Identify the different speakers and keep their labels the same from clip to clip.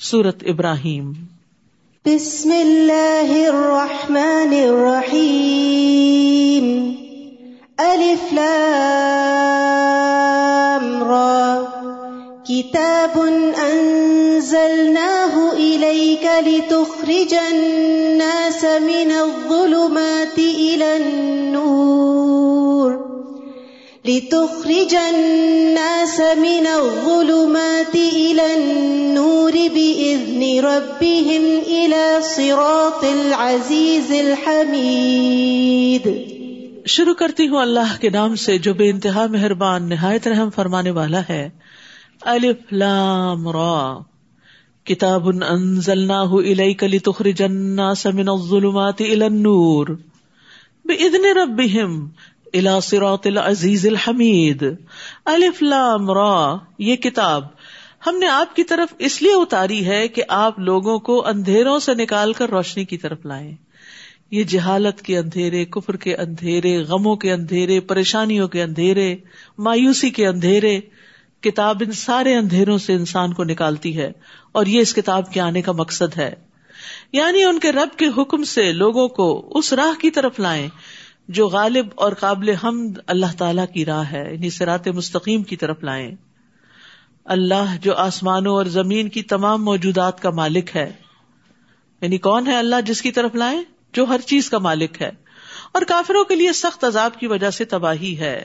Speaker 1: سورت ابراہیم۔
Speaker 2: بسم اللہ الرحمن الرحیم۔ الف لام را۔ کتاب انزلناه الیک لتخرج الناس من الظلمات۔ لتخرج الناس من الظلمات إلى النور بإذن ربهم إلى صراط العزيز الحميد.
Speaker 1: شروع کرتی ہوں اللہ کے نام سے جو بے انتہا مہربان نہایت رحم فرمانے والا ہے۔ الف لام را۔ کتاب انزلناہ الیک لتخرج الناس من الظلمات الى النور بإذن ربهم صراط العزیز الحمید. الف لام را، یہ کتاب ہم نے آپ کی طرف اس لیے اتاری ہے کہ آپ لوگوں کو اندھیروں سے نکال کر روشنی کی طرف لائیں۔ یہ جہالت کے اندھیرے، کفر کے اندھیرے، غموں کے اندھیرے، پریشانیوں کے اندھیرے، مایوسی کے اندھیرے، کتاب ان سارے اندھیروں سے انسان کو نکالتی ہے اور یہ اس کتاب کے آنے کا مقصد ہے۔ یعنی ان کے رب کے حکم سے لوگوں کو اس راہ کی طرف لائیں۔ جو غالب اور قابل حمد اللہ تعالی کی راہ ہے یعنی سرات مستقیم کی طرف لائیں۔ اللہ جو آسمانوں اور زمین کی تمام موجودات کا مالک ہے۔ یعنی کون ہے اللہ جس کی طرف لائیں؟ جو ہر چیز کا مالک ہے۔ اور کافروں کے لیے سخت عذاب کی وجہ سے تباہی ہے۔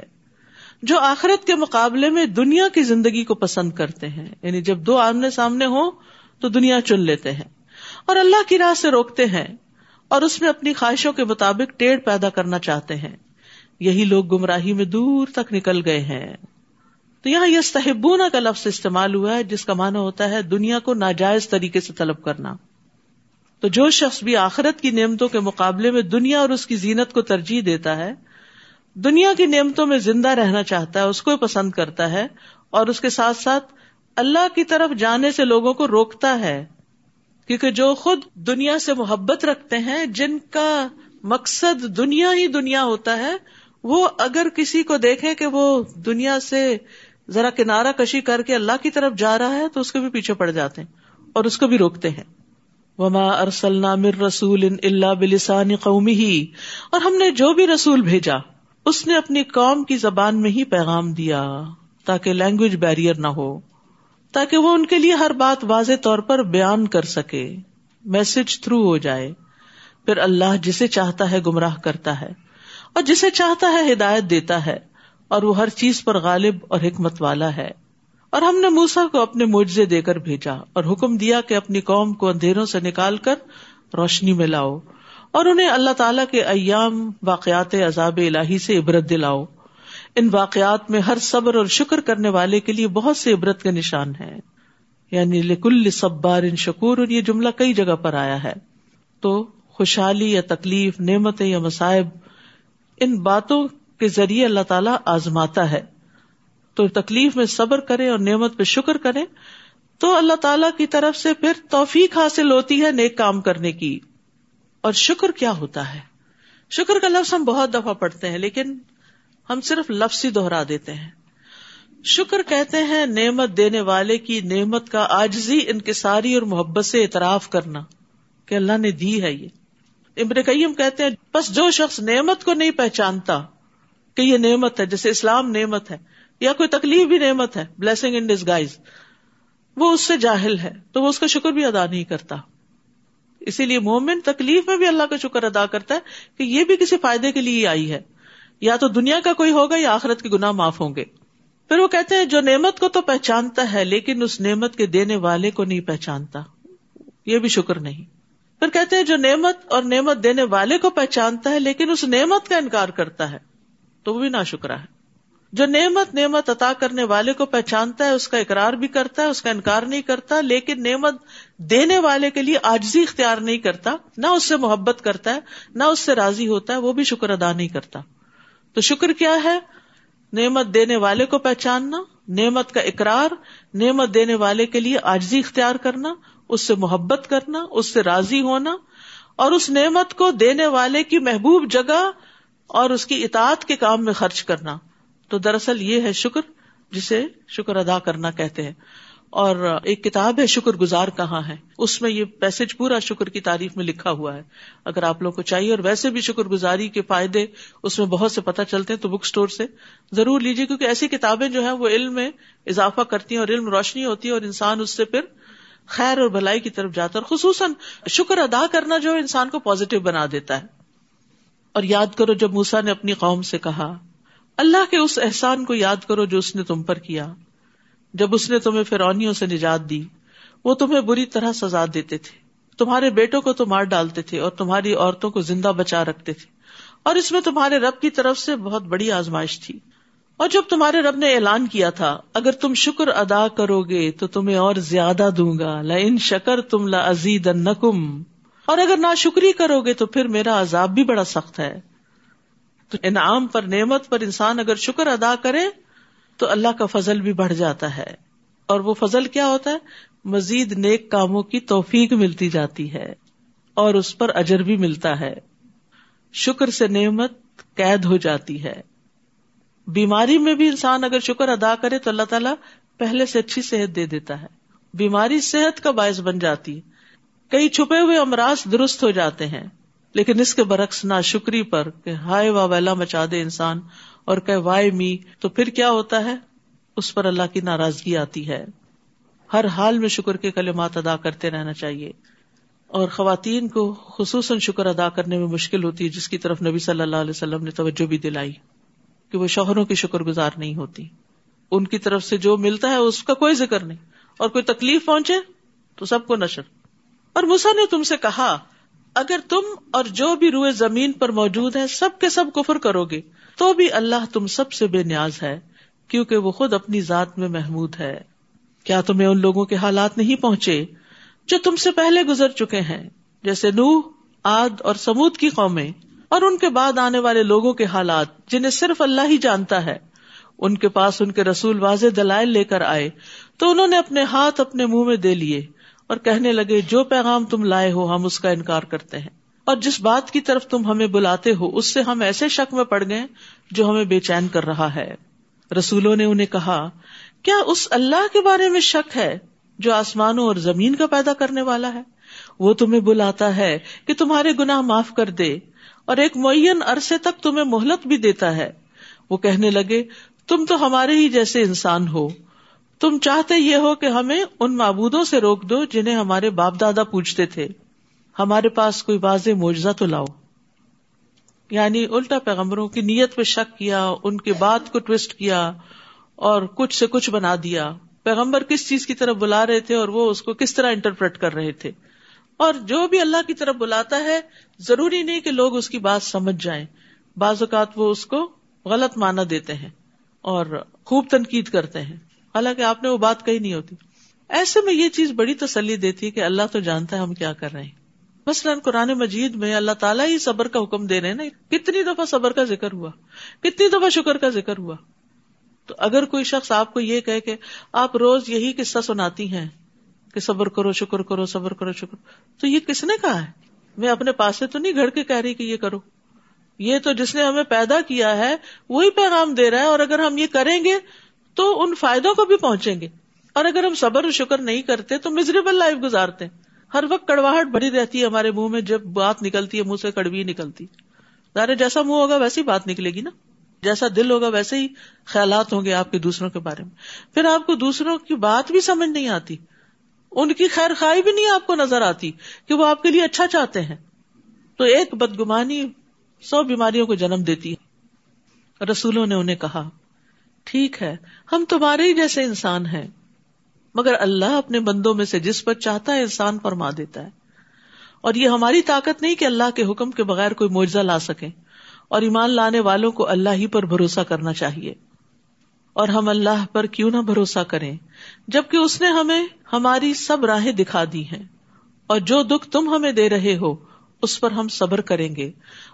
Speaker 1: جو آخرت کے مقابلے میں دنیا کی زندگی کو پسند کرتے ہیں۔ یعنی جب دو آمنے سامنے ہوں تو دنیا چن لیتے ہیں۔ اور اللہ کی راہ سے روکتے ہیں۔ اور اس میں اپنی خواہشوں کے مطابق ٹیڑھ پیدا کرنا چاہتے ہیں۔ یہی لوگ گمراہی میں دور تک نکل گئے ہیں۔ تو یہاں یہ صحبونا کا لفظ استعمال ہوا ہے، جس کا معنی ہوتا ہے دنیا کو ناجائز طریقے سے طلب کرنا۔ تو جو شخص بھی آخرت کی نعمتوں کے مقابلے میں دنیا اور اس کی زینت کو ترجیح دیتا ہے، دنیا کی نعمتوں میں زندہ رہنا چاہتا ہے، اس کو پسند کرتا ہے اور اس کے ساتھ ساتھ اللہ کی طرف جانے سے لوگوں کو روکتا ہے۔ کیونکہ جو خود دنیا سے محبت رکھتے ہیں، جن کا مقصد دنیا ہی دنیا ہوتا ہے، وہ اگر کسی کو دیکھے کہ وہ دنیا سے ذرا کنارہ کشی کر کے اللہ کی طرف جا رہا ہے، تو اس کے بھی پیچھے پڑ جاتے ہیں اور اس کو بھی روکتے ہیں۔ وما ارسل مر رسول اللہ بلسان قومی ہی اور ہم نے جو بھی رسول بھیجا، اس نے اپنی قوم کی زبان میں ہی پیغام دیا تاکہ لینگویج بیریئر نہ ہو۔ تاکہ وہ ان کے لیے ہر بات واضح طور پر بیان کر سکے میسج تھرو ہو جائے۔ پھر اللہ جسے چاہتا ہے گمراہ کرتا ہے اور جسے چاہتا ہے ہدایت دیتا ہے، اور وہ ہر چیز پر غالب اور حکمت والا ہے۔ اور ہم نے موسا کو اپنے معجزے دے کر بھیجا اور حکم دیا کہ اپنی قوم کو اندھیروں سے نکال کر روشنی میں لاؤ اور انہیں اللہ تعالیٰ کے ایام واقعات عذاب الہی سے عبرت دلاؤ۔ ان واقعات میں ہر صبر اور شکر کرنے والے کے لیے بہت سے عبرت کے نشان ہیں۔ یعنی لکل صبار ان شکور، اور یہ جملہ کئی جگہ پر آیا ہے۔ تو خوشحالی یا تکلیف، نعمتیں یا مصائب، ان باتوں کے ذریعے اللہ تعالیٰ آزماتا ہے۔ تو تکلیف میں صبر کرے اور نعمت پہ شکر کرے تو اللہ تعالی کی طرف سے پھر توفیق حاصل ہوتی ہے نیک کام کرنے کی۔ اور شکر کیا ہوتا ہے؟ شکر کا لفظ ہم بہت دفعہ پڑھتے ہیں، لیکن ہم صرف لفظ ہی دوہرا دیتے ہیں۔ شکر کہتے ہیں نعمت دینے والے کی نعمت کا آجزی انکساری اور محبت سے اعتراف کرنا کہ اللہ نے دی ہے یہ۔ ابن قیم کہتے ہیں بس جو شخص نعمت کو نہیں پہچانتا کہ یہ نعمت ہے، جیسے اسلام نعمت ہے، یا کوئی تکلیف بھی نعمت ہے بلیسنگ ان ڈس گائز وہ اس سے جاہل ہے، تو وہ اس کا شکر بھی ادا نہیں کرتا۔ اسی لیے مومن تکلیف میں بھی اللہ کا شکر ادا کرتا ہے کہ یہ بھی کسی فائدے کے لیے آئی ہے۔ یا تو دنیا کا کوئی ہوگا یا آخرت کے گنا معاف ہوں گے۔ پھر وہ کہتے ہیں، جو نعمت کو تو پہچانتا ہے، لیکن اس نعمت کے دینے والے کو نہیں پہچانتا۔ یہ بھی شکر نہیں۔ پھر کہتے ہیں، جو نعمت اور نعمت دینے والے کو پہچانتا ہے، لیکن اس نعمت کا انکار کرتا ہے، تو وہ بھی نہ شکرا ہے۔ جو نعمت نعمت عطا کرنے والے کو پہچانتا ہے، اس کا اقرار بھی کرتا ہے، اس کا انکار نہیں کرتا، لیکن نعمت دینے والے کے لیے آجزی اختیار نہیں کرتا، نہ اس سے محبت کرتا ہے، نہ اس سے راضی ہوتا ہے، وہ بھی شکر ادا نہیں کرتا۔ تو شکر کیا ہے؟ نعمت دینے والے کو پہچاننا، نعمت کا اقرار، نعمت دینے والے کے لیے آجزی اختیار کرنا، اس سے محبت کرنا، اس سے راضی ہونا، اور اس نعمت کو دینے والے کی محبوب جگہ اور اس کی اطاعت کے کام میں خرچ کرنا۔ تو دراصل یہ ہے شکر، جسے شکر ادا کرنا کہتے ہیں۔ اور ایک کتاب ہے شکر گزار کہاں ہے؟ اس میں یہ پیسج پورا شکر کی تعریف میں لکھا ہوا ہے۔ اگر آپ لوگوں کو چاہیے اور ویسے بھی شکر گزاری کے فائدے اس میں بہت سے پتہ چلتے ہیں تو بک اسٹور سے ضرور لیجیے کیونکہ ایسی کتابیں جو ہیں وہ علم میں اضافہ کرتی ہیں اور علم روشنی ہوتی ہے اور انسان اس سے پھر خیر اور بھلائی کی طرف جاتا ہے۔ اور خصوصاً شکر ادا کرنا جو انسان کو پازیٹو بنا دیتا ہے۔ اور یاد کرو جب موسا نے اپنی قوم سے کہا، اللہ کے اس احسان کو یاد کرو جو اس نے تم پر کیا۔ جب اس نے تمہیں فرونیوں سے نجات دی، وہ تمہیں بری طرح سزا دیتے تھے۔ تمہارے بیٹوں کو تو مار ڈالتے تھے اور تمہاری عورتوں کو زندہ بچا رکھتے تھے۔ اور اس میں تمہارے رب کی طرف سے بہت بڑی آزمائش تھی۔ اور جب تمہارے رب نے اعلان کیا تھا، اگر تم شکر ادا کرو گے تو تمہیں اور زیادہ دوں گا۔ ل ان شکر تم لا ازید نکم اور اگر نہ شکری کرو گے تو پھر میرا عذاب بھی بڑا سخت ہے۔ تو انعام پر نعمت پر انسان اگر شکر ادا کرے تو اللہ کا فضل بھی بڑھ جاتا ہے۔ اور وہ فضل کیا ہوتا ہے؟ مزید نیک کاموں کی توفیق ملتی جاتی ہے اور اس پر اجر بھی ملتا ہے۔ شکر سے نعمت قید ہو جاتی ہے۔ بیماری میں بھی انسان اگر شکر ادا کرے تو اللہ تعالیٰ پہلے سے اچھی صحت دے دیتا ہے۔ بیماری صحت کا باعث بن جاتی۔ کئی چھپے ہوئے امراض درست ہو جاتے ہیں، لیکن اس کے برعکس نہ شکری پر کہ ہائے وا ویلا مچا دے انسان۔ اور کہ وائے می، تو پھر کیا ہوتا ہے؟ اس پر اللہ کی ناراضگی آتی ہے۔ ہر حال میں شکر کے کلمات ادا کرتے رہنا چاہیے۔ اور خواتین کو خصوصاً شکر ادا کرنے میں مشکل ہوتی ہے، جس کی طرف نبی صلی اللہ علیہ وسلم نے توجہ بھی دلائی کہ وہ شوہروں کی شکر گزار نہیں ہوتی۔ ان کی طرف سے جو ملتا ہے، اس کا کوئی ذکر نہیں۔ اور کوئی تکلیف پہنچے تو سب کو نشر۔ اور مسا نے تم سے کہا، اگر تم اور جو بھی روئے زمین پر موجود ہے سب کے سب کفر کرو گے۔ تو بھی اللہ تم سب سے بے نیاز ہے، کیونکہ وہ خود اپنی ذات میں محمود ہے۔ کیا تمہیں ان لوگوں کے حالات نہیں پہنچے جو تم سے پہلے گزر چکے ہیں، جیسے نوح آد اور سمود کی قومیں؟ اور ان کے بعد آنے والے لوگوں کے حالات جنہیں صرف اللہ ہی جانتا ہے۔ ان کے پاس ان کے رسول واضح دلائل لے کر آئے، تو انہوں نے اپنے ہاتھ اپنے منہ میں دے لیے اور کہنے لگے، جو پیغام تم لائے ہو، ہم اس کا انکار کرتے ہیں۔ اور جس بات کی طرف تم ہمیں بلاتے ہو، اس سے ہم ایسے شک میں پڑ گئے جو ہمیں بے چین کر رہا ہے۔ رسولوں نے انہیں کہا، کیا اس اللہ کے بارے میں شک ہے جو آسمانوں اور زمین کا پیدا کرنے والا ہے؟ وہ تمہیں بلاتا ہے کہ تمہارے گناہ معاف کر دے اور ایک معین عرصے تک تمہیں مہلت بھی دیتا ہے۔ وہ کہنے لگے، تم تو ہمارے ہی جیسے انسان ہو۔ تم چاہتے یہ ہو کہ ہمیں ان معبودوں سے روک دو جنہیں ہمارے باپ دادا پوچھتے تھے۔ ہمارے پاس کوئی واضح معجزہ تو لاؤ۔ یعنی الٹا پیغمبروں کی نیت پہ شک کیا، ان کے بات کو ٹوسٹ کیا اور کچھ سے کچھ بنا دیا۔ پیغمبر کس چیز کی طرف بلا رہے تھے اور وہ اس کو کس طرح انٹرپریٹ کر رہے تھے۔ اور جو بھی اللہ کی طرف بلاتا ہے، ضروری نہیں کہ لوگ اس کی بات سمجھ جائیں۔ بعض اوقات وہ اس کو غلط مانا دیتے ہیں اور خوب تنقید کرتے ہیں۔ حالانکہ آپ نے وہ بات کہی نہیں ہوتی۔ ایسے میں یہ چیز بڑی تسلی دیتی ہے کہ اللہ تو جانتا ہے ہم کیا کر رہے ہیں۔ مثلاً قرآن مجید میں اللہ تعالیٰ ہی صبر کا حکم دے رہے ہیں نا، کتنی دفعہ صبر کا ذکر ہوا، کتنی دفعہ شکر کا ذکر ہوا۔ تو اگر کوئی شخص آپ کو یہ کہ کہ آپ روز یہی قصہ سناتی ہیں کہ صبر کرو، شکر کرو، صبر کرو، شکر، تو یہ کس نے کہا ہے؟ میں اپنے پاس سے تو نہیں گھڑ کے کہہ رہی کہ یہ کرو۔ یہ تو جس نے ہمیں پیدا کیا ہے، وہی پیغام دے رہا ہے، اور اگر ہم یہ کریں گے تو ان فائدوں کو بھی پہنچیں گے۔ اور اگر ہم صبر و شکر نہیں کرتے تو مزریبل لائف گزارتے۔ ہر وقت کڑواہٹ بڑی رہتی ہے ہمارے منہ میں، جب بات نکلتی ہے، منہ سے کڑوی نکلتی۔ ظاہر جیسا منہ ہوگا ویسی بات نکلے گی نا۔ جیسا دل ہوگا ویسے ہی خیالات ہوں گے آپ کے دوسروں کے بارے میں۔ پھر آپ کو دوسروں کی بات بھی سمجھ نہیں آتی۔ ان کی خیر خائی بھی نہیں آپ کو نظر آتی کہ وہ آپ کے لیے اچھا چاہتے ہیں۔ تو ایک بدگمانی سو بیماریوں کو جنم دیتی ہے۔ رسولوں نے انہیں کہا، ٹھیک ہے، ہم تمہارے ہی جیسے انسان ہیں۔ مگر اللہ اپنے بندوں میں سے جس پر چاہتا ہے انسان فرما دیتا ہے۔ اور یہ ہماری طاقت نہیں کہ اللہ کے حکم کے بغیر کوئی معجزہ لا سکے اور ایمان لانے والوں کو اللہ ہی پر بھروسہ کرنا چاہیے۔ اور ہم اللہ پر کیوں نہ بھروسہ کریں؟ جبکہ اس نے ہمیں ہماری سب راہیں دکھا دی ہیں۔ اور جو دکھ تم ہمیں دے رہے ہو، اس پر ہم صبر کریں گے۔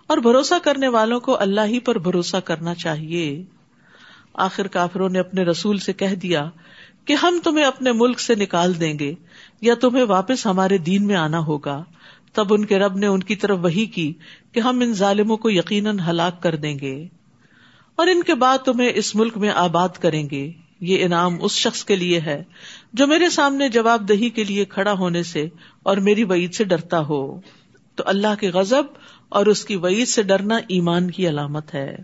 Speaker 1: اور بھروسہ کرنے والوں کو اللہ ہی پر بھروسہ کرنا چاہیے۔ آخر کافروں نے اپنے رسول سے کہہ دیا کہ ہم تمہیں اپنے ملک سے نکال دیں گے یا تمہیں واپس ہمارے دین میں آنا ہوگا، تب ان کے رب نے ان کی طرف وہی کی کہ ہم ان ظالموں کو یقیناً ہلاک کر دیں گے۔ اور ان کے بعد تمہیں اس ملک میں آباد کریں گے۔ یہ انعام اس شخص کے لیے ہے جو میرے سامنے جواب دہی کے لیے کھڑا ہونے سے اور میری وعید سے ڈرتا ہو۔ تو اللہ کے غزب اور اس کی وعید سے ڈرنا ایمان کی علامت ہے۔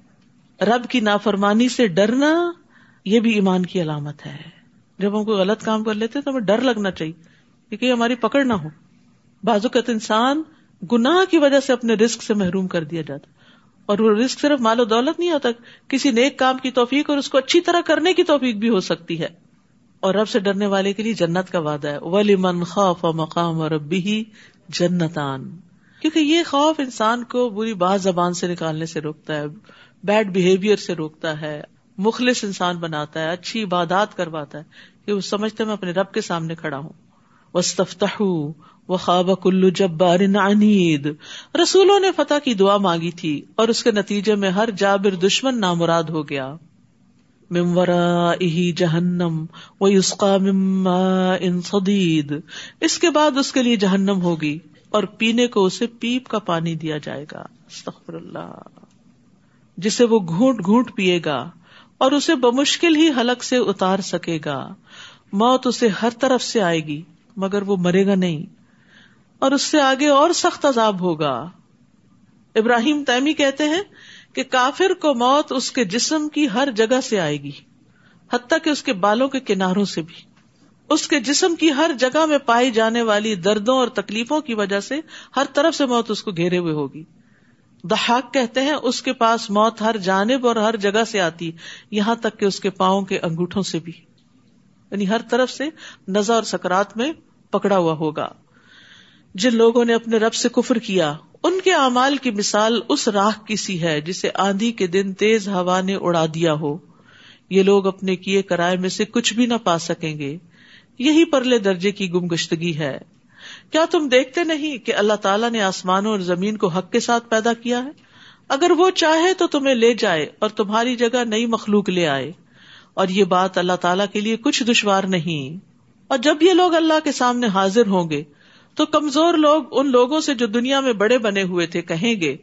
Speaker 1: رب کی نافرمانی سے ڈرنا یہ بھی ایمان کی علامت ہے۔ جب ہم کوئی غلط کام کر لیتے تو ہمیں ڈر لگنا چاہیے کیونکہ ہماری پکڑ نہ ہو۔ بازوقت انسان گناہ کی وجہ سے اپنے رسک سے محروم کر دیا جاتا اور وہ رسک صرف مال و دولت نہیں ہوتا، کسی نیک کام کی توفیق اور اس کو اچھی طرح کرنے کی توفیق بھی ہو سکتی ہے۔ اور رب سے ڈرنے والے کے لیے جنت کا وعدہ ہے۔ ولی من خوف مقام اور ربی جنتان۔ کیونکہ یہ خوف انسان کو بری بات زبان سے نکالنے سے روکتا ہے بیڈ بہیویئر سے روکتا ہے۔ مخلص انسان بناتا ہے، اچھی عبادات کرواتا ہے کہ وہ سمجھتے میں اپنے رب کے سامنے کھڑا ہوں۔ وسطہ وہ خواب کلو جبار عنید رسولوں نے فتح کی دعا مانگی تھی اور اس کے نتیجے میں ہر جابر دشمن نامراد ہو گیا۔ ممورا اہی جہنم وہ اسقا مما ان سدید اس کے بعد اس کے لیے جہنم ہوگی اور پینے کو اسے پیپ کا پانی دیا جائے گا۔ استغفر اللہ۔ جسے وہ گھونٹ گھونٹ پیے گا۔ اور اسے بمشکل ہی حلق سے اتار سکے گا۔ موت اسے ہر طرف سے آئے گی، مگر وہ مرے گا نہیں۔ اور اس سے آگے اور سخت عذاب ہوگا۔ ابراہیم تیمی کہتے ہیں کہ کافر کو موت اس کے جسم کی ہر جگہ سے آئے گی، حتیٰ کہ اس کے بالوں کے کناروں سے بھی۔ اس کے جسم کی ہر جگہ میں پائی جانے والی دردوں اور تکلیفوں کی وجہ سے ہر طرف سے موت اس کو گھیرے ہوئے ہوگی۔ دہاق کہتے ہیں، اس کے پاس موت ہر جانب اور ہر جگہ سے آتی، یہاں تک کہ اس کے پاؤں کے انگوٹھوں سے بھی۔ یعنی ہر طرف سے نظر اور سکرات میں پکڑا ہوا ہوگا۔ جن لوگوں نے اپنے رب سے کفر کیا، ان کے اعمال کی مثال اس راہ کی سی ہے جسے آندھی کے دن تیز ہوا نے اڑا دیا ہو۔ یہ لوگ اپنے کیے کرائے میں سے کچھ بھی نہ پا سکیں گے۔ یہی پرلے درجے کی گمگشتگی ہے۔ کیا تم دیکھتے نہیں کہ اللہ تعالیٰ نے آسمانوں اور زمین کو حق کے ساتھ پیدا کیا ہے؟ اگر وہ چاہے تو تمہیں لے جائے اور تمہاری جگہ نئی مخلوق لے آئے۔ اور یہ بات اللہ تعالیٰ کے لیے کچھ دشوار نہیں۔ اور جب یہ لوگ اللہ کے سامنے حاضر ہوں گے، تو کمزور لوگ ان لوگوں سے جو دنیا میں بڑے بنے ہوئے تھے کہیں گے،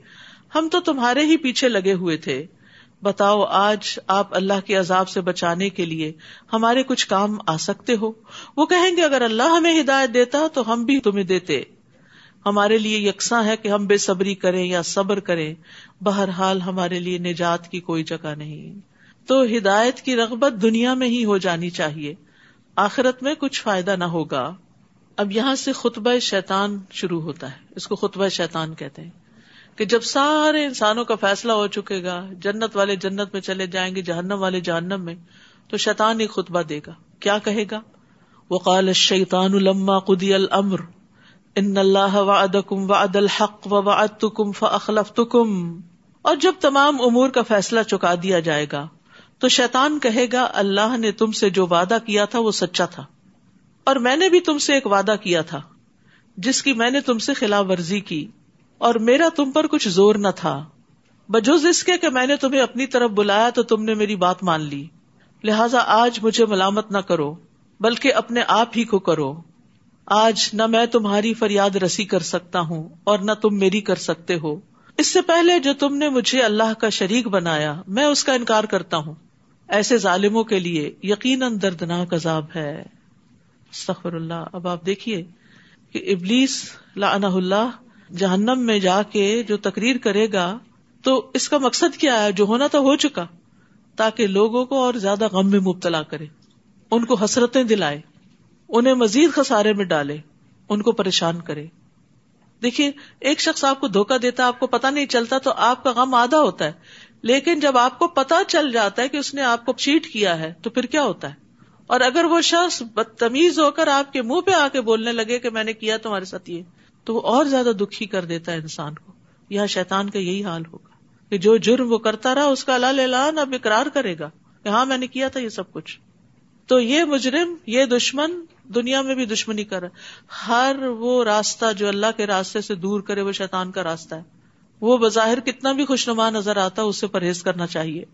Speaker 1: ہم تو تمہارے ہی پیچھے لگے ہوئے تھے۔ بتاؤ آج آپ اللہ کے عذاب سے بچانے کے لیے ہمارے کچھ کام آ سکتے ہو۔ وہ کہیں گے، اگر اللہ ہمیں ہدایت دیتا تو ہم بھی تمہیں دیتے۔ ہمارے لیے یکساں ہے کہ ہم بے صبری کریں یا صبر کریں۔ بہرحال ہمارے لیے نجات کی کوئی جگہ نہیں۔ تو ہدایت کی رغبت دنیا میں ہی ہو جانی چاہیے۔ آخرت میں کچھ فائدہ نہ ہوگا۔ اب یہاں سے خطبہ شیطان شروع ہوتا ہے۔ اس کو خطبہ شیطان کہتے ہیں۔ کہ جب سارے انسانوں کا فیصلہ ہو چکے گا، جنت والے جنت میں چلے جائیں گے، جہنم والے جہنم میں، تو شیطان ایک خطبہ دے گا۔ کیا کہے گا؟ وہ قال شیطان الما قدی المر ان اللہ وعدکم وعد الحق و فاخلفتکم۔ اور جب تمام امور کا فیصلہ چکا دیا جائے گا، تو شیطان کہے گا، اللہ نے تم سے جو وعدہ کیا تھا وہ سچا تھا۔ اور میں نے بھی تم سے ایک وعدہ کیا تھا، جس کی میں نے تم سے خلاف ورزی کی۔ اور میرا تم پر کچھ زور نہ تھا۔ بجوز اس کے کہ میں نے تمہیں اپنی طرف بلایا تو تم نے میری بات مان لی۔ لہذا آج مجھے ملامت نہ کرو، بلکہ اپنے آپ ہی کو کرو۔ آج نہ میں تمہاری فریاد رسی کر سکتا ہوں اور نہ تم میری کر سکتے ہو۔ اس سے پہلے جو تم نے مجھے اللہ کا شریک بنایا، میں اس کا انکار کرتا ہوں۔ ایسے ظالموں کے لیے یقیناً دردناک عذاب ہے۔ سخر اللہ۔ اب آپ دیکھیے کہ ابلیس اللہ جہنم میں جا کے جو تقریر کرے گا، تو اس کا مقصد کیا ہے؟ جو ہونا تو ہو چکا، تاکہ لوگوں کو اور زیادہ غم میں مبتلا کرے۔ ان کو حسرتیں دلائے، انہیں مزید خسارے میں ڈالے، ان کو پریشان کرے۔ دیکھیے، ایک شخص آپ کو دھوکا دیتا، آپ کو پتا نہیں چلتا، تو آپ کا غم آدھا ہوتا ہے۔ لیکن جب آپ کو پتا چل جاتا ہے کہ اس نے آپ کو چیٹ کیا ہے، تو پھر کیا ہوتا ہے؟ اور اگر وہ شخص بدتمیز ہو کر آپ کے منہ پہ آ کے بولنے لگے کہ میں نے کیا تمہارے ساتھ یہ تو وہ اور زیادہ دکھی کر دیتا ہے انسان کو۔ یا شیطان کا یہی حال ہوگا کہ جو جرم وہ کرتا رہا، اس کا لال اعلان اب اقرار کرے گا کہ ہاں میں نے کیا تھا، یہ سب کچھ۔ تو یہ مجرم، یہ دشمن دنیا میں بھی دشمنی کر ہر وہ راستہ جو اللہ کے راستے سے دور کرے، وہ شیطان کا راستہ ہے۔ وہ بظاہر کتنا بھی خوشنما نظر آتا اس سے پرہیز کرنا چاہیے۔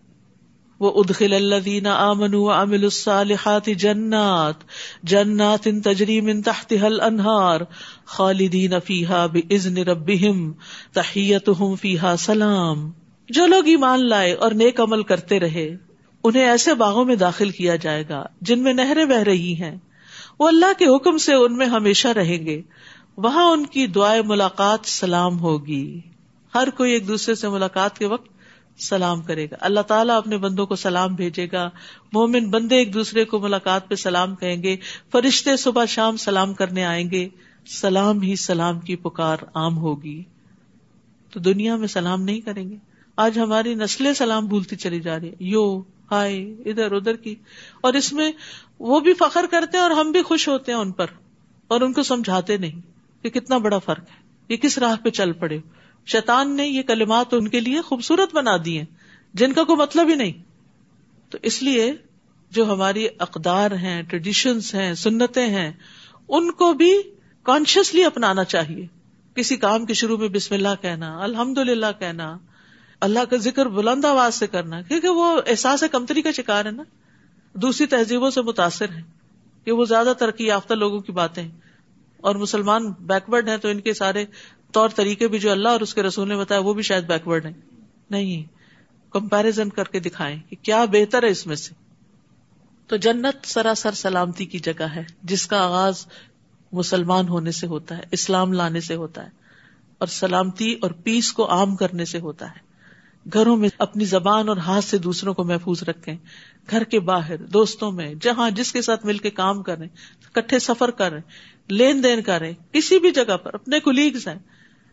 Speaker 1: وہ ادخل الذین آمنوا وعملوا الصالحات جنات جنات تجری من تحتها الانہار خالدین فیہا باذن ربهم تحیتهم فیہا سلام۔ جو لوگ ایمان لائے اور نیک عمل کرتے رہے، انہیں ایسے باغوں میں داخل کیا جائے گا جن میں نہریں بہ رہی ہیں۔ وہ اللہ کے حکم سے ان میں ہمیشہ رہیں گے۔ وہاں ان کی دعائیں ملاقات سلام ہوگی۔ ہر کوئی ایک دوسرے سے ملاقات کے وقت سلام کرے گا۔ اللہ تعالیٰ اپنے بندوں کو سلام بھیجے گا۔ مومن بندے ایک دوسرے کو ملاقات پہ سلام کہیں گے۔ فرشتے صبح شام سلام کرنے آئیں گے۔ سلام ہی سلام کی پکار عام ہوگی۔ تو دنیا میں سلام نہیں کریں گے۔ آج ہماری نسلیں سلام بھولتی چلی جا رہی ہے یو ہائے ادھر ادھر کی۔ اور اس میں وہ بھی فخر کرتے ہیں اور ہم بھی خوش ہوتے ہیں ان پر۔ اور ان کو سمجھاتے نہیں کہ کتنا بڑا فرق ہے۔ یہ کس راہ پہ چل پڑے۔ شیطان نے یہ کلمات ان کے لیے خوبصورت بنا دی ہیں، جن کا کوئی مطلب ہی نہیں۔ تو اس لیے جو ہماری اقدار ہیں ٹریڈیشنس ہیں، سنتیں ہیں، ان کو بھی کانشیسلی اپنانا چاہیے۔ کسی کام کے شروع میں بسم اللہ کہنا الحمد للہ کہنا، اللہ کا ذکر بلند آواز سے کرنا، کیونکہ وہ احساس کمتری کا شکار ہے نا۔ دوسری تہذیبوں سے متاثر ہے کہ وہ زیادہ ترقی یافتہ لوگوں کی باتیں اور مسلمان بیکورڈ ہیں تو ان کے سارے طور طریقے بھی جو اللہ اور اس کے رسول نے بتایا، وہ بھی شاید بیکورڈ ہیں۔ نہیں کمپیرزن کر کے دکھائیں کہ کیا بہتر ہے اس میں سے۔ تو جنت سراسر سلامتی کی جگہ ہے، جس کا آغاز مسلمان ہونے سے ہوتا ہے، اسلام لانے سے ہوتا ہے، اور سلامتی اور پیس کو عام کرنے سے ہوتا ہے۔ گھروں میں اپنی زبان اور ہاتھ سے دوسروں کو محفوظ رکھیں۔ گھر کے باہر، دوستوں میں، جہاں جس کے ساتھ مل کے کام کریں کٹھے سفر کریں، لین دین کریں، کسی بھی جگہ پر، اپنے کلیگز ہیں۔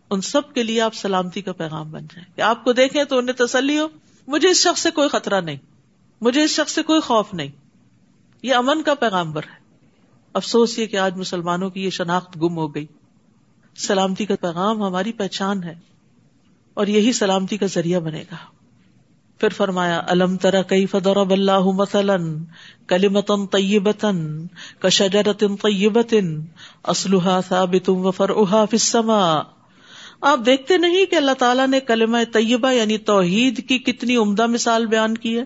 Speaker 1: ان سب کے لیے آپ سلامتی کا پیغام بن جائیں کہ آپ کو دیکھیں تو انہیں تسلی ہو۔ مجھے اس شخص سے کوئی خطرہ نہیں۔ مجھے اس شخص سے کوئی خوف نہیں۔ یہ امن کا پیغام بر ہے۔ افسوس یہ کہ آج مسلمانوں کی یہ شناخت گم ہو گئی۔ سلامتی کا پیغام ہماری پہچان ہے اور یہی سلامتی کا ذریعہ بنے گا۔ پھر فرمایا، الم ترا کئی فدر اللہ مثلاً کلیمتن طیبتن کشجرتن طیبتن اسلحا ثابت وفرعها فی السماء آپ دیکھتے نہیں کہ اللہ تعالیٰ نے کلمہ طیبہ یعنی توحید کی کتنی عمدہ مثال بیان کی ہے؟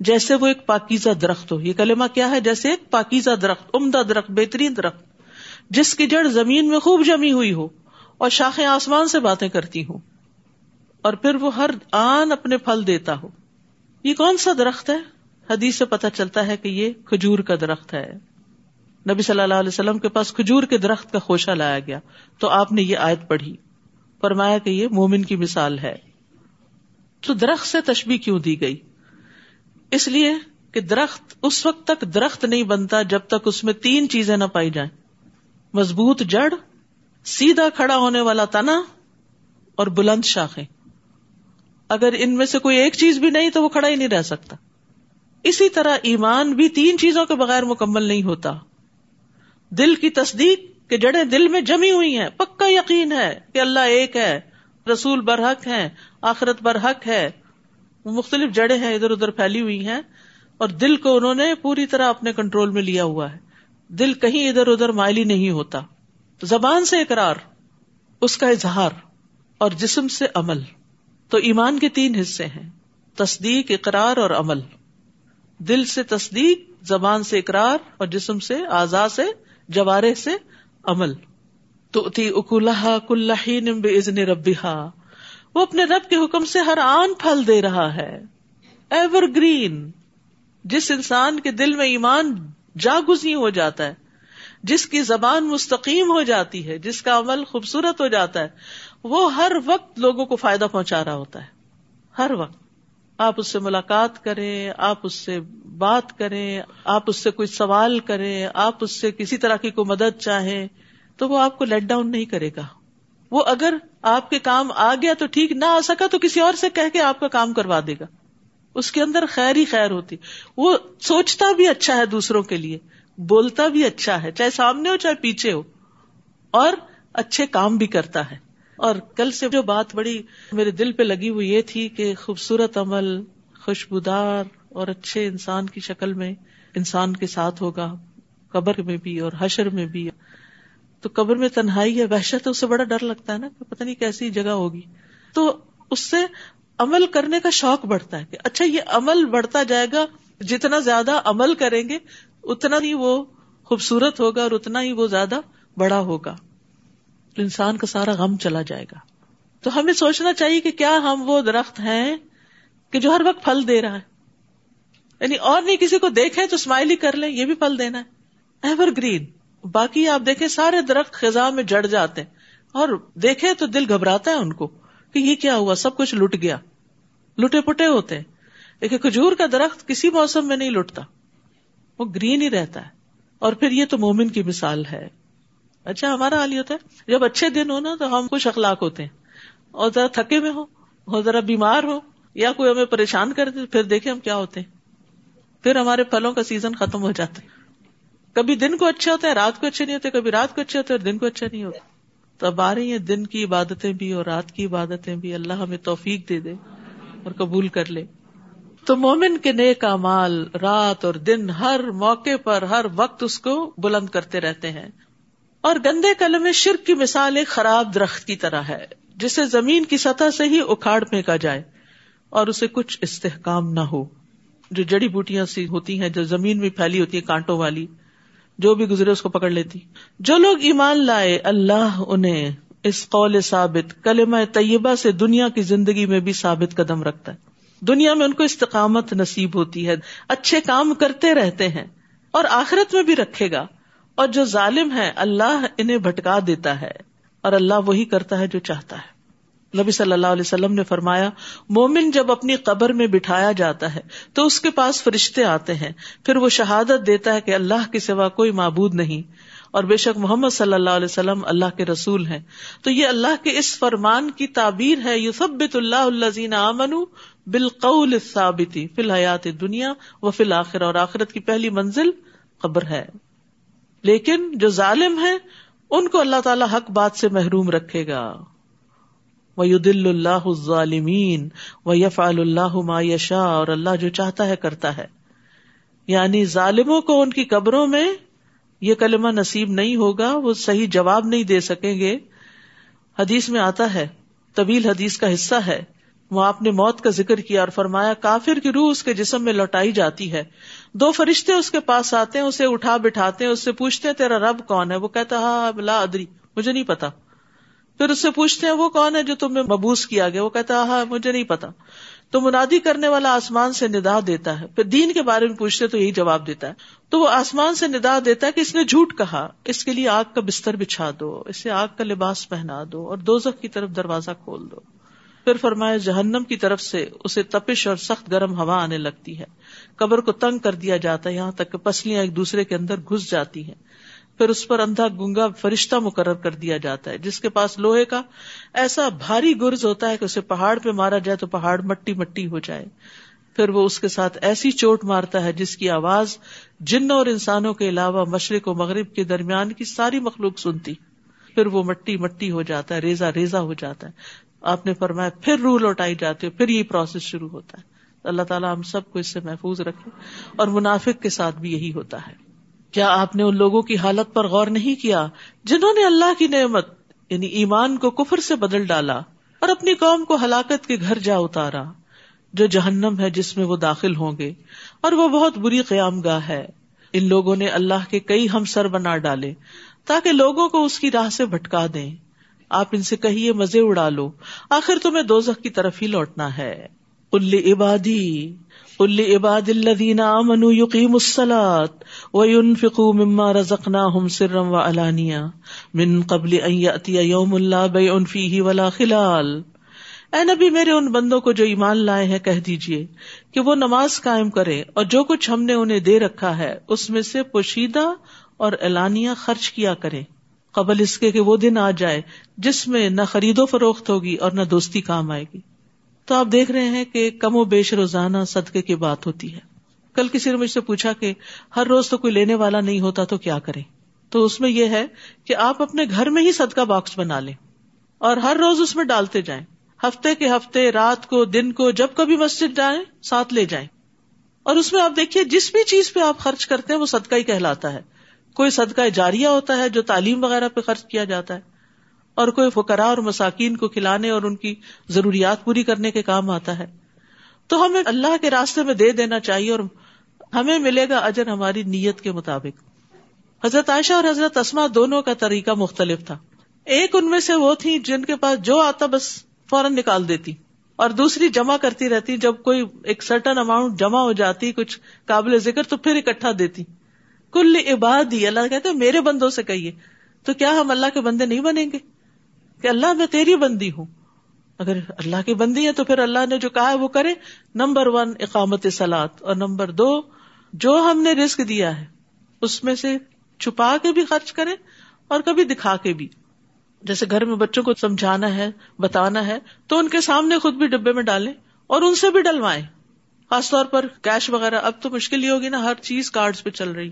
Speaker 1: جیسے وہ ایک پاکیزہ درخت ہو۔ یہ کلمہ کیا ہے؟ جیسے ایک پاکیزہ درخت، عمدہ درخت، بہترین درخت، جس کی جڑ زمین میں خوب جمی ہوئی ہو اور شاخیں آسمان سے باتیں کرتی ہوں۔ اور پھر وہ ہر آن اپنے پھل دیتا ہو۔ یہ کون سا درخت ہے؟ حدیث سے پتہ چلتا ہے کہ یہ کھجور کا درخت ہے۔ نبی صلی اللہ علیہ وسلم کے پاس کھجور کے درخت کا خوشہ لایا گیا۔ تو آپ نے یہ آیت پڑھی۔ فرمایا کہ یہ مومن کی مثال ہے۔ تو درخت سے تشبیح کیوں دی گئی؟ اس لیے کہ درخت اس وقت تک درخت نہیں بنتا جب تک اس میں تین چیزیں نہ پائی جائیں۔ مضبوط جڑ، سیدھا کھڑا ہونے والا تنا اور بلند شاخیں۔ اگر ان میں سے کوئی ایک چیز بھی نہیں تو وہ کھڑا ہی نہیں رہ سکتا۔ اسی طرح ایمان بھی تین چیزوں کے بغیر مکمل نہیں ہوتا۔ دل کی تصدیق کہ جڑیں دل میں جمی ہوئی ہیں، پکا یقین ہے کہ اللہ ایک ہے، رسول برحق ہے آخرت برحق ہے، مختلف جڑیں ہیں ادھر ادھر پھیلی ہوئی ہیں اور دل کو انہوں نے پوری طرح اپنے کنٹرول میں لیا ہوا ہے۔ دل کہیں ادھر ادھر مائلی نہیں ہوتا۔ زبان سے اقرار، اس کا اظہار اور جسم سے عمل۔ تو ایمان کے تین حصے ہیں، تصدیق، اقرار اور عمل۔ دل سے تصدیق، زبان سے اقرار اور جسم سے آزاد سے جوارے سے عمل تو تھی اکولہ کلہی ازن وہ اپنے رب کے حکم سے ہر آن پھل دے رہا ہے۔ ایور گرین جس انسان کے دل میں ایمان جاگزی ہو جاتا ہے، جس کی زبان مستقیم ہو جاتی ہے، جس کا عمل خوبصورت ہو جاتا ہے، وہ ہر وقت لوگوں کو فائدہ پہنچا رہا ہوتا ہے۔ ہر وقت۔ آپ اس سے ملاقات کریں، آپ اس سے بات کریں، آپ اس سے کوئی سوال کریں، آپ اس سے کسی طرح کی کوئی مدد چاہیں، تو وہ آپ کو لیٹ ڈاؤن نہیں کرے گا۔ وہ اگر آپ کے کام آ گیا تو ٹھیک، نہ آ سکا تو کسی اور سے کہہ کے آپ کا کام کروا دے گا۔ اس کے اندر خیر ہی خیر ہوتی۔ وہ سوچتا بھی اچھا ہے دوسروں کے لیے، بولتا بھی اچھا ہے، چاہے سامنے ہو، چاہے پیچھے ہو، اور اچھے کام بھی کرتا ہے۔ اور کل سے جو بات بڑی میرے دل پہ لگی ہوئی یہ تھی کہ خوبصورت عمل، خوشبودار اور اچھے انسان کی شکل میں انسان کے ساتھ ہوگا، قبر میں بھی اور حشر میں بھی۔ تو قبر میں تنہائی ہے وحشت اس سے بڑا ڈر لگتا ہے نا کہ پتہ نہیں کیسی جگہ ہوگی۔ تو اس سے عمل کرنے کا شوق بڑھتا ہے کہ اچھا یہ عمل بڑھتا جائے گا، جتنا زیادہ عمل کریں گے، اتنا ہی وہ خوبصورت ہوگا اور اتنا ہی وہ زیادہ بڑا ہوگا۔ انسان کا سارا غم چلا جائے گا۔ تو ہمیں سوچنا چاہیے کہ کیا ہم وہ درخت ہیں کہ جو ہر وقت پھل دے رہا ہے۔ یعنی اور نہیں کسی کو دیکھے تو اسمائل ہی کر لیں، یہ بھی پل دینا ہے۔ ایور گرین باقی آپ دیکھیں سارے درخت خزاں میں جڑ جاتے ہیں۔ اور دیکھے تو دل گھبراتا ہے ان کو کہ یہ کیا ہوا، سب کچھ لٹ گیا۔ لٹے پٹے ہوتے ہیں۔ لیکن کھجور کا درخت کسی موسم میں نہیں لٹتا۔ وہ گرین ہی رہتا ہے۔ اور پھر یہ تو مومن کی مثال ہے۔ اچھا ہمارا حال یہ ہوتا ہے، جب اچھے دن ہو نا، تو ہم خوش اخلاق ہوتے ہیں۔ اور ذرا تھکے میں ہو، اور ذرا بیمار ہو، یا کوئی ہمیں پریشان کر دے، پھر دیکھیں ہم کیا ہوتے ہیں۔ پھر ہمارے پھلوں کا سیزن ختم ہو جاتا ہے۔ کبھی دن کو اچھے ہوتے ہیں رات کو اچھے نہیں ہوتے، کبھی رات کو اچھے ہوتے اور دن کو اچھا نہیں ہوتا۔ تو اب آ رہی ہیں دن کی عبادتیں بھی اور رات کی عبادتیں بھی۔ اللہ ہمیں توفیق دے دے اور قبول کر لے۔ تو مومن کے نیک مال رات اور دن ہر موقع پر، ہر وقت اس کو بلند کرتے رہتے ہیں۔ اور گندے قلم شرک کی مثال ایک خراب درخت کی طرح ہے، جسے زمین کی سطح سے ہی اکھاڑ پھینکا جائے اور اسے کچھ استحکام نہ ہو۔ جو جڑی بوٹیاں سی ہوتی ہیں، جو زمین میں پھیلی ہوتی ہے کانٹوں والی، جو بھی گزرے اس کو پکڑ لیتی۔ جو لوگ ایمان لائے، اللہ انہیں اس قول ثابت، کلمہ طیبہ سے دنیا کی زندگی میں بھی ثابت قدم رکھتا ہے۔ دنیا میں ان کو استقامت نصیب ہوتی ہے، اچھے کام کرتے رہتے ہیں اور آخرت میں بھی رکھے گا۔ اور جو ظالم ہے اللہ انہیں بھٹکا دیتا ہے اور اللہ وہی کرتا ہے جو چاہتا ہے۔ نبی صلی اللہ علیہ وسلم نے فرمایا، مومن جب اپنی قبر میں بٹھایا جاتا ہے تو اس کے پاس فرشتے آتے ہیں۔ پھر وہ شہادت دیتا ہے کہ اللہ کے سوا کوئی معبود نہیں۔ اور بے شک محمد صلی اللہ علیہ وسلم اللہ کے رسول ہیں۔ تو یہ اللہ کے اس فرمان کی تعبیر ہے یوسبت اللہ الزین امن بالقول ثابتی فی الحیات دنیا و فی الآخر اور آخرت کی پہلی منزل قبر ہے۔ لیکن جو ظالم ہے ان کو اللہ تعالی حق بات سے محروم رکھے گا۔ دل اللہ ظالمین و یف اللہ یشا اور اللہ جو چاہتا ہے کرتا ہے۔ یعنی ظالموں کو ان کی قبروں میں یہ کلمہ نصیب نہیں ہوگا، وہ صحیح جواب نہیں دے سکیں گے۔ حدیث میں آتا ہے، طویل حدیث کا حصہ ہے۔ وہ آپ نے موت کا ذکر کیا اور فرمایا، کافر کی روح اس کے جسم میں لوٹائی جاتی ہے۔ دو فرشتے اس کے پاس آتے ہیں، اسے اٹھا بٹھاتے ہیں، اس سے پوچھتے ہیں، تیرا رب کون ہے؟ وہ کہتا ہاں, ہاں، بلا ادری، مجھے نہیں پتا۔ پھر اس سے پوچھتے ہیں، وہ کون ہے جو تمہیں مبوس کیا گیا؟ وہ کہتا ہاں،, ہاں مجھے نہیں پتا۔ تو منادی کرنے والا آسمان سے ندا دیتا ہے۔ پھر دین کے بارے میں پوچھتے تو یہی جواب دیتا ہے۔ تو وہ آسمان سے ندا دیتا ہے کہ اس نے جھوٹ کہا، اس کے لیے آگ کا بستر بچھا دو، اسے آگ کا لباس پہنا دو اور دوزخ کی طرف دروازہ کھول دو۔ پھر فرمایا، جہنم کی طرف سے اسے تپش اور سخت گرم ہوا آنے لگتی ہے۔ قبر کو تنگ کر دیا جاتا ہے، یہاں تک کہ پسلیاں ایک دوسرے کے اندر گھس جاتی ہیں۔ پھر اس پر اندھا گنگا فرشتہ مقرر کر دیا جاتا ہے، جس کے پاس لوہے کا ایسا بھاری گرز ہوتا ہے کہ اسے پہاڑ پہ مارا جائے تو پہاڑ مٹی مٹی ہو جائے۔ پھر وہ اس کے ساتھ ایسی چوٹ مارتا ہے جس کی آواز جن اور انسانوں کے علاوہ مشرق و مغرب کے درمیان کی ساری مخلوق سنتی۔ پھر وہ مٹی مٹی ہو جاتا ہے ریزا ریزا ہو جاتا ہے۔ آپ نے فرمایا، پھر روح لوٹائی جاتی ہے، پھر یہ پروسیس شروع ہوتا ہے۔ اللہ تعالیٰ ہم سب کو اس سے محفوظ رکھے۔ اور منافق کے ساتھ بھی یہی ہوتا ہے۔ کیا آپ نے ان لوگوں کی حالت پر غور نہیں کیا جنہوں نے اللہ کی نعمت یعنی ایمان کو کفر سے بدل ڈالا اور اپنی قوم کو ہلاکت کے گھر جا اتارا، جو جہنم ہے جس میں وہ داخل ہوں گے۔ اور وہ بہت بری قیام گاہ ہے۔ ان لوگوں نے اللہ کے کئی ہم سر بنا ڈالے۔ تاکہ لوگوں کو اس کی راہ سے بھٹکا دیں۔ آپ ان سے کہیے مزے اڑا لو۔ آخر تمہیں دوزخ کی طرف ہی لوٹنا ہے۔ کل عبادی قل عباد الذين امنوا يقيموا الصلاه وينفقوا مما رزقناهم سرا وعلانيا من قبل ان ياتي يوم لا بيع فيه ولا خلال۔ اے نبی، میرے ان بندوں کو جو ایمان لائے ہیں، کہہ دیجیے کہ وہ نماز قائم کرے اور جو کچھ ہم نے انہیں دے رکھا ہے، اس میں سے پوشیدہ اور اعلانیہ خرچ کیا کرے۔ قبل اس کے کہ وہ دن آ جائے جس میں نہ خرید و فروخت ہوگی اور نہ دوستی کام آئے گی۔ تو آپ دیکھ رہے ہیں کہ کم و بیش روزانہ صدقے کی بات ہوتی ہے۔ کل کسی نے مجھ سے پوچھا کہ ہر روز تو کوئی لینے والا نہیں ہوتا تو کیا کریں تو اس میں یہ ہے کہ آپ اپنے گھر میں ہی صدقہ باکس بنا لیں اور ہر روز اس میں ڈالتے جائیں۔ ہفتے کے ہفتے، رات کو، دن کو، جب کبھی مسجد جائیں، ساتھ لے جائیں۔ اور اس میں آپ دیکھیے جس بھی چیز پہ آپ خرچ کرتے ہیں وہ صدقہ ہی کہلاتا ہے۔ کوئی صدقہ جاریہ ہوتا ہے جو تعلیم وغیرہ پہ خرچ کیا جاتا ہے اور کوئی فکرا اور مساکین کو کھلانے اور ان کی ضروریات پوری کرنے کے کام آتا ہے؟ تو ہمیں اللہ کے راستے میں دے دینا چاہیے اور ہمیں ملے گا اجر ہماری نیت کے مطابق۔ حضرت عائشہ اور حضرت اسما دونوں کا طریقہ مختلف تھا۔ ایک ان میں سے وہ تھی جن کے پاس جو آتا بس فوراً نکال دیتی اور دوسری جمع کرتی رہتی۔ جب کوئی ایک سرٹن اماؤنٹ جمع ہو جاتی، کچھ قابل ذکر تو پھر اکٹھا دیتی۔ کل عباد ہی اللہ کہتے میرے بندوں سے کہیے۔ تو کیا ہم اللہ کے بندے نہیں بنیں گے؟ کہ اللہ میں تیری بندی ہوں۔ اگر اللہ کی بندی ہے تو پھر اللہ نے جو کہا ہے وہ کرے۔ نمبر ون، اقامت سلاد اور نمبر دو، جو ہم نے رسک دیا ہے، اس میں سے چھپا کے بھی خرچ کرے اور کبھی دکھا کے بھی۔ جیسے گھر میں بچوں کو سمجھانا ہے، بتانا ہے، تو ان کے سامنے خود بھی ڈبے میں ڈالیں اور ان سے بھی ڈلوائیں۔ خاص طور پر کیش وغیرہ، اب تو مشکل ہی ہوگی نا، ہر چیز کارڈ پہ چل رہی۔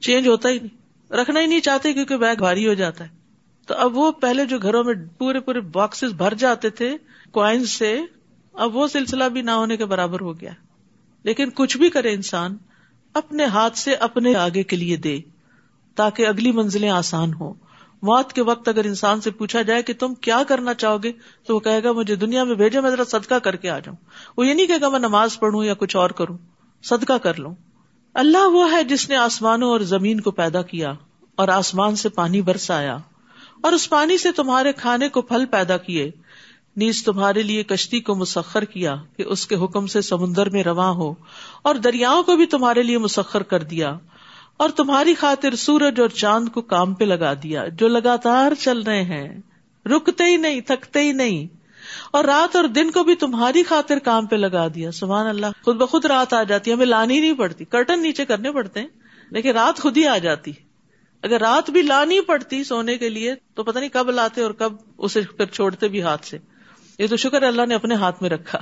Speaker 1: چینج ہوتا ہی نہیں۔ رکھنا ہی نہیں چاہتے کیونکہ بیگ بھاری ہو جاتا ہے۔ تو اب وہ پہلے جو گھروں میں پورے پورے باکسز بھر جاتے تھے کوائنس سے، اب وہ سلسلہ بھی نہ ہونے کے برابر ہو گیا۔ لیکن کچھ بھی کرے انسان، اپنے ہاتھ سے اپنے آگے کے لیے دے، تاکہ اگلی منزلیں آسان ہوں۔ موت کے وقت اگر انسان سے پوچھا جائے کہ تم کیا کرنا چاہو گے، تو وہ کہے گا، مجھے دنیا میں بھیجے میں ذرا صدقہ کر کے آ جاؤں۔ وہ یہ نہیں کہے گا، میں نماز پڑھوں یا کچھ اور کروں۔ صدقہ کر لوں۔ اللہ وہ ہے جس نے آسمانوں اور زمین کو پیدا کیا اور آسمان سے پانی برسایا اور اس پانی سے تمہارے کھانے کو پھل پیدا کیے۔ نیز تمہارے لیے کشتی کو مسخر کیا کہ اس کے حکم سے سمندر میں رواں ہو اور دریاؤں کو بھی تمہارے لیے مسخر کر دیا اور تمہاری خاطر سورج اور چاند کو کام پہ لگا دیا جو لگاتار چل رہے ہیں۔ رکتے ہی نہیں، تھکتے ہی نہیں۔ اور رات اور دن کو بھی تمہاری خاطر کام پہ لگا دیا۔ سبحان اللہ، خود بخود رات آ جاتی ہے، ہمیں لانی نہیں پڑتی۔ کرٹن نیچے کرنے پڑتے ہیں، لیکن رات خود ہی آ جاتی۔ اگر رات بھی لانی پڑتی سونے کے لیے، تو پتہ نہیں کب لاتے اور کب اسے پھر چھوڑتے بھی ہاتھ سے۔ یہ تو شکر اللہ نے اپنے ہاتھ میں رکھا۔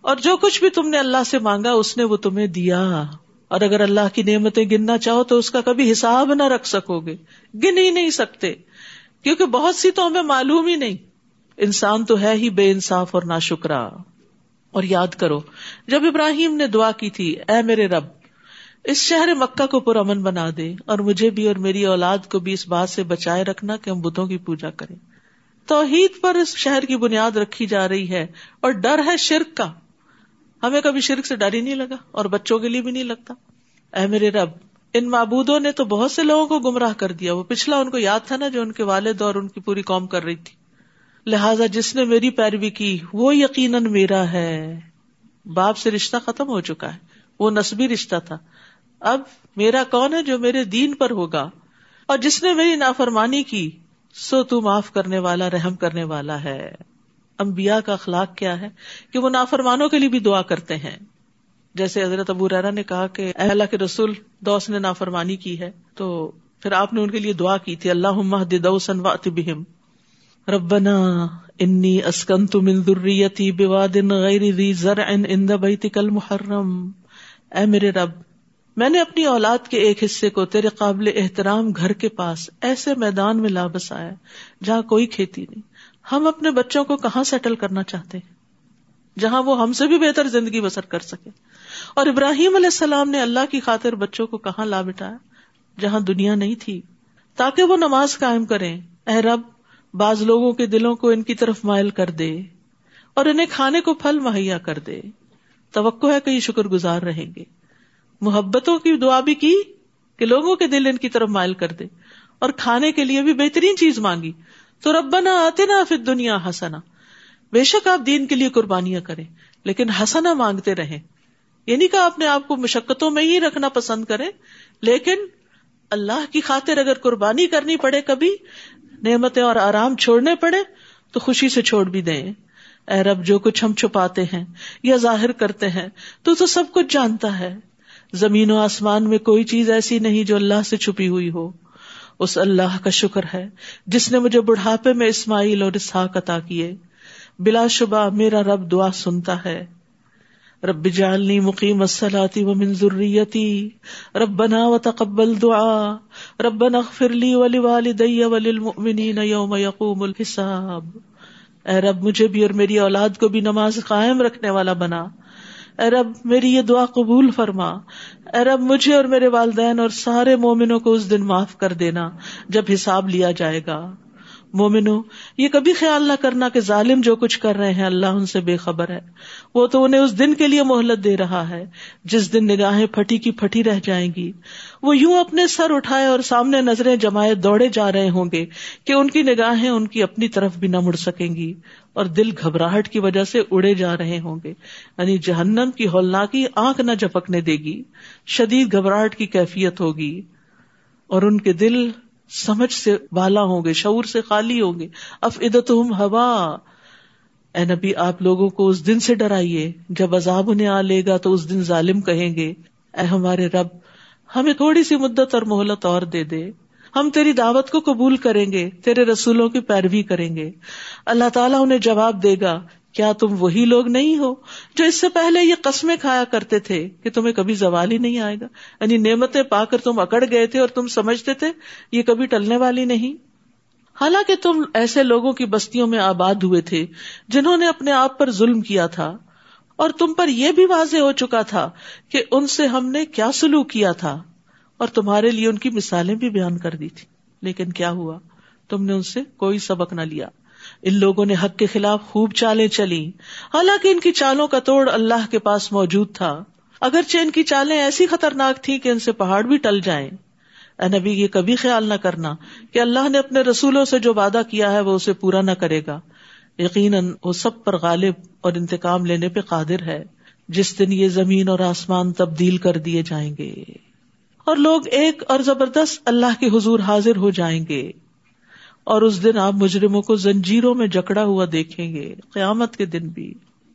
Speaker 1: اور جو کچھ بھی تم نے اللہ سے مانگا، اس نے وہ تمہیں دیا۔ اور اگر اللہ کی نعمتیں گننا چاہو، تو اس کا کبھی حساب نہ رکھ سکو گے۔ گن ہی نہیں سکتے، کیونکہ بہت سی تو ہمیں معلوم ہی نہیں۔ انسان تو ہے ہی بے انصاف اور نا شکرا اور یاد کرو، جب ابراہیم نے دعا کی تھی، اے میرے رب، اس شہر مکہ کو پر امن بنا دے اور مجھے بھی اور میری اولاد کو بھی اس بات سے بچائے رکھنا کہ ہم بتوں کی پوجا کریں۔ توحید پر اس شہر کی بنیاد رکھی جا رہی ہے اور ڈر ہے شرک کا۔ ہمیں کبھی شرک سے ڈر ہی نہیں لگا اور بچوں کے لیے بھی نہیں لگتا۔ اے میرے رب، ان معبودوں نے تو بہت سے لوگوں کو گمراہ کر دیا۔ وہ پچھلا ان کو یاد تھا نا جو ان کے والد اور ان کی پوری قوم کر رہی تھی۔ لہذا جس نے میری پیروی کی، وہ یقیناً میرا ہے۔ باپ سے رشتہ ختم ہو چکا ہے۔ وہ نسبی رشتہ تھا۔ اب میرا کون ہے جو میرے دین پر ہوگا؟ اور جس نے میری نافرمانی کی، سو تو معاف کرنے والا، رحم کرنے والا ہے۔ امبیا کا اخلاق کیا ہے؟ کہ وہ نافرمانوں کے لیے بھی دعا کرتے ہیں۔ جیسے حضرت ابو ریرا نے کہا کہ اللہ کے رسول، دوس نے نافرمانی کی ہے۔ تو پھر آپ نے ان کے لیے دعا کی تھی اللہ دوسن بہم۔ ربنا انی اسکن تو من ذریتی بواد غیر ذی زرع عند بیتک المحرم۔ اے میرے رب، میں نے اپنی اولاد کے ایک حصے کو تیرے قابل احترام گھر کے پاس ایسے میدان میں لا بسایا جہاں کوئی کھیتی نہیں۔ ہم اپنے بچوں کو کہاں سیٹل کرنا چاہتے ہیں؟ جہاں وہ ہم سے بھی بہتر زندگی بسر کر سکے۔ اور ابراہیم علیہ السلام نے اللہ کی خاطر بچوں کو کہاں لا بٹایا جہاں دنیا نہیں تھی۔ تاکہ وہ نماز قائم کریں۔ اے رب بعض لوگوں کے دلوں کو ان کی طرف مائل کر دے اور انہیں کھانے کو پھل مہیا کر دے۔ توقع ہے کہ یہ شکر گزار رہیں گے۔ محبتوں کی دعا بھی کی کہ لوگوں کے دل ان کی طرف مائل کر دے اور کھانے کے لیے بھی بہترین چیز مانگی۔ تو ربنا آتے نا پھر دنیا ہسنا بے شک آپ دین کے لیے قربانیاں کریں، لیکن ہسنا مانگتے رہیں۔ یعنی کہ اپنے آپ کو مشقتوں میں ہی رکھنا پسند کریں، لیکن اللہ کی خاطر اگر قربانی کرنی پڑے کبھی، نعمتیں اور آرام چھوڑنے پڑے، تو خوشی سے چھوڑ بھی دیں۔ اے رب، جو کچھ ہم چھپاتے ہیں یا ظاہر کرتے ہیں، تو تو سب کچھ جانتا ہے۔ زمین و آسمان میں کوئی چیز ایسی نہیں جو اللہ سے چھپی ہوئی ہو۔ اس اللہ کا شکر ہے، جس نے مجھے بڑھاپے میں اسماعیل اور اسحاق عطا کیے۔ بلا شبہ میرا رب دعا سنتا ہے۔ رب جعلنی مقیم السلاتی و الصلاة ومن ذریتی. ربنا وتقبل دعا. ربنا اغفر لی ولوالدی وللمؤمنین یوم یقوم الحساب. اے رب، مجھے بھی اور میری اولاد کو بھی نماز قائم رکھنے والا بنا. اے رب، میری یہ دعا قبول فرما. اے رب، مجھے اور میرے والدین اور سارے مومنوں کو اس دن معاف کر دینا جب حساب لیا جائے گا. مومنو یہ کبھی خیال نہ کرنا کہ ظالم جو کچھ کر رہے ہیں، اللہ ان سے بے خبر ہے۔ وہ تو انہیں اس دن کے لیے مہلت دے رہا ہے، جس دن نگاہیں پھٹی کی پھٹی رہ جائیں گی۔ وہ یوں اپنے سر اٹھائے اور سامنے نظریں جمائے دوڑے جا رہے ہوں گے کہ ان کی نگاہیں ان کی اپنی طرف بھی نہ مڑ سکیں گی اور دل گھبراہٹ کی وجہ سے اڑے جا رہے ہوں گے۔ یعنی جہنم کی ہولناکی آنکھ نہ جھپکنے دے گی، شدید گھبراہٹ کی کیفیت ہوگی اور ان کے دل سمجھ سے بالا ہوں گے، شعور سے خالی ہوں گے۔ اف ادت ہوا، اے نبی، آپ لوگوں کو اس دن سے ڈرائیے۔ جب عذاب انہیں آ لے گا تو اس دن ظالم کہیں گے، اے ہمارے رب، ہمیں تھوڑی سی مدت اور مہلت اور دے دے۔ ہم تیری دعوت کو قبول کریں گے، تیرے رسولوں کی پیروی کریں گے۔ اللہ تعالیٰ انہیں جواب دے گا کیا تم وہی لوگ نہیں ہو جو اس سے پہلے یہ قسمیں کھایا کرتے تھے کہ تمہیں کبھی زوال ہی نہیں آئے گا؟ یعنی نعمتیں پا کر تم اکڑ گئے تھے اور تم سمجھتے تھے یہ کبھی ٹلنے والی نہیں؟ حالانکہ تم ایسے لوگوں کی بستیوں میں آباد ہوئے تھے جنہوں نے اپنے آپ پر ظلم کیا تھا اور تم پر یہ بھی واضح ہو چکا تھا کہ ان سے ہم نے کیا سلوک کیا تھا اور تمہارے لیے ان کی مثالیں بھی بیان کر دی تھی لیکن کیا ہوا؟ تم نے ان سے کوئی سبق نہ لیا۔ ان لوگوں نے حق کے خلاف خوب چالیں چلی حالانکہ ان کی چالوں کا توڑ اللہ کے پاس موجود تھا۔ اگرچہ ان کی چالیں ایسی خطرناک تھی کہ ان سے پہاڑ بھی ٹل جائیں۔ اے نبی، یہ کبھی خیال نہ کرنا کہ اللہ نے اپنے رسولوں سے جو وعدہ کیا ہے وہ اسے پورا نہ کرے گا۔ یقیناً وہ سب پر غالب اور انتقام لینے پہ قادر ہے۔ جس دن یہ زمین اور آسمان تبدیل کر دیے جائیں گے۔ اور لوگ ایک اور زبردست اللہ کے حضور حاضر ہو جائیں گے۔ اور اس دن آپ مجرموں کو زنجیروں میں جکڑا ہوا دیکھیں گے، قیامت کے دن بھی۔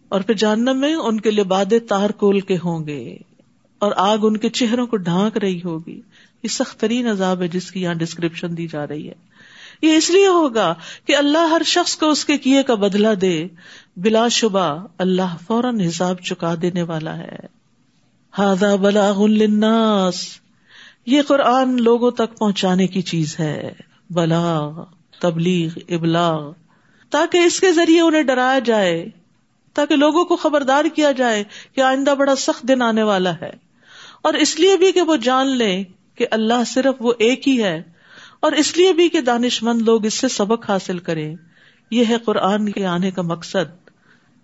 Speaker 1: اور پھر جہنم میں ان کے لبادے تار کول کے ہوں گے۔ اور آگ ان کے چہروں کو ڈھانک رہی ہوگی۔ یہ سخت ترین عذاب ہے جس کی یہاں ڈسکرپشن دی جا رہی ہے۔ یہ اس لیے ہوگا کہ اللہ ہر شخص کو اس کے کیے کا بدلا دے۔ بلا شبہ اللہ فوراً حساب چکا دینے والا ہے۔ ہاضا بلاغ الناس یہ قرآن لوگوں تک پہنچانے کی چیز ہے۔ بلاغ۔ تبلیغ، ابلاغ، تاکہ اس کے ذریعے انہیں ڈرایا جائے، تاکہ لوگوں کو خبردار کیا جائے کہ آئندہ بڑا سخت دن آنے والا ہے۔ اور اس لیے بھی کہ وہ جان لیں کہ اللہ صرف وہ ایک ہی ہے، اور اس لیے بھی کہ دانش مند لوگ اس سے سبق حاصل کریں۔ یہ ہے قرآن کے آنے کا مقصد،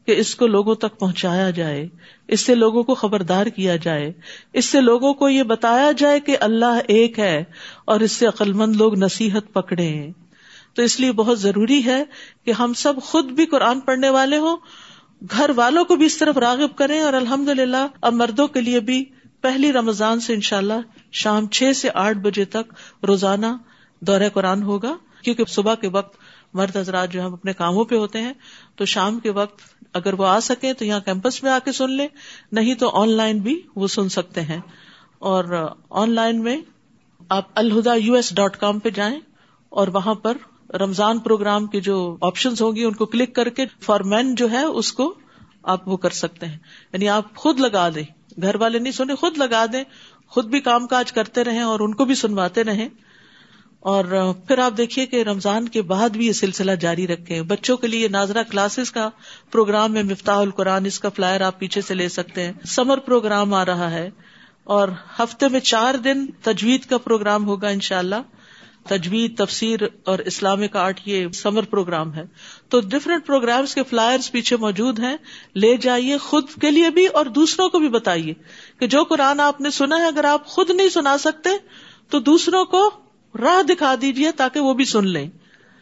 Speaker 1: کہ اس کو لوگوں تک پہنچایا جائے، اس سے لوگوں کو خبردار کیا جائے، اس سے لوگوں کو یہ بتایا جائے کہ اللہ ایک ہے، اور اس سے عقلمند لوگ نصیحت پکڑے تو اس لیے بہت ضروری ہے کہ ہم سب خود بھی قرآن پڑھنے والے ہوں، گھر والوں کو بھی اس طرف راغب کریں اور الحمد للہ اب مردوں کے لیے بھی پہلی رمضان سے انشاءاللہ شام چھ سے آٹھ بجے تک روزانہ دورہ قرآن ہوگا، کیونکہ صبح کے وقت مرد حضرات جو ہم اپنے کاموں پہ ہوتے ہیں، تو شام کے وقت اگر وہ آ سکے تو یہاں کیمپس میں آ کے سن لیں، نہیں تو آن لائن بھی وہ سن سکتے ہیں۔ اور آن لائن میں آپ Alhuda U S dot com پہ جائیں اور وہاں پر رمضان پروگرام کی جو آپشن ہوں گی ان کو کلک کر کے فار مین جو ہے، اس کو آپ وہ کر سکتے ہیں۔ یعنی آپ خود لگا دیں۔ گھر والے نہیں سنے خود لگا دیں۔ خود بھی کام کاج کرتے رہیں اور ان کو بھی سنواتے رہیں۔ اور پھر آپ دیکھیے کہ رمضان کے بعد بھی یہ سلسلہ جاری رکھے بچوں کے لیے ناظرہ کلاسز کا پروگرام ہے، مفتاح القرآن، اس کا فلائر آپ پیچھے سے لے سکتے ہیں۔ سمر پروگرام آ رہا ہے اور ہفتے میں چار دن تجوید کا پروگرام ہوگا ان شاء اللہ تجوید، تفسیر اور اسلامک آرٹ یہ سمر پروگرام ہے۔ تو ڈفرینٹ پروگرامس کے فلائر پیچھے موجود ہیں۔ لے جائیے خود کے لیے بھی اور دوسروں کو بھی بتائیے کہ جو قرآن آپ نے سنا ہے، اگر آپ خود نہیں سنا سکتے، تو دوسروں کو راہ دکھا دیجیے تاکہ وہ بھی سن لیں۔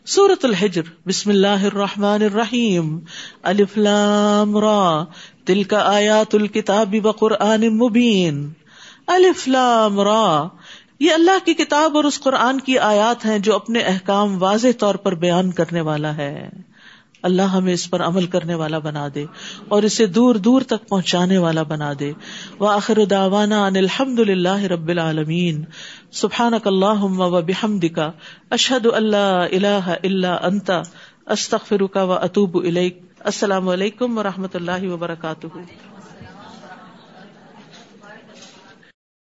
Speaker 1: سورت الحجر۔ بسم اللہ الرحمن الرحیم۔ الف لام را۔ دل کا آیات الکتاب بقرآن مبین۔ الف لام را۔ یہ اللہ کی کتاب اور اس قرآن کی آیات ہیں جو اپنے احکام واضح طور پر بیان کرنے والا ہے۔ اللہ ہمیں اس پر عمل کرنے والا بنا دے اور اسے دور دور تک پہنچانے والا بنا دے۔ وہ آخر داوانا ان الحمد اللہ رب العالمین۔ سبحان اللہ و بحمد کا اشد اللہ اللہ اللہ انتا استخر کا و اطوب السلام علیکم و رحمۃ اللہ وبرکاتہ۔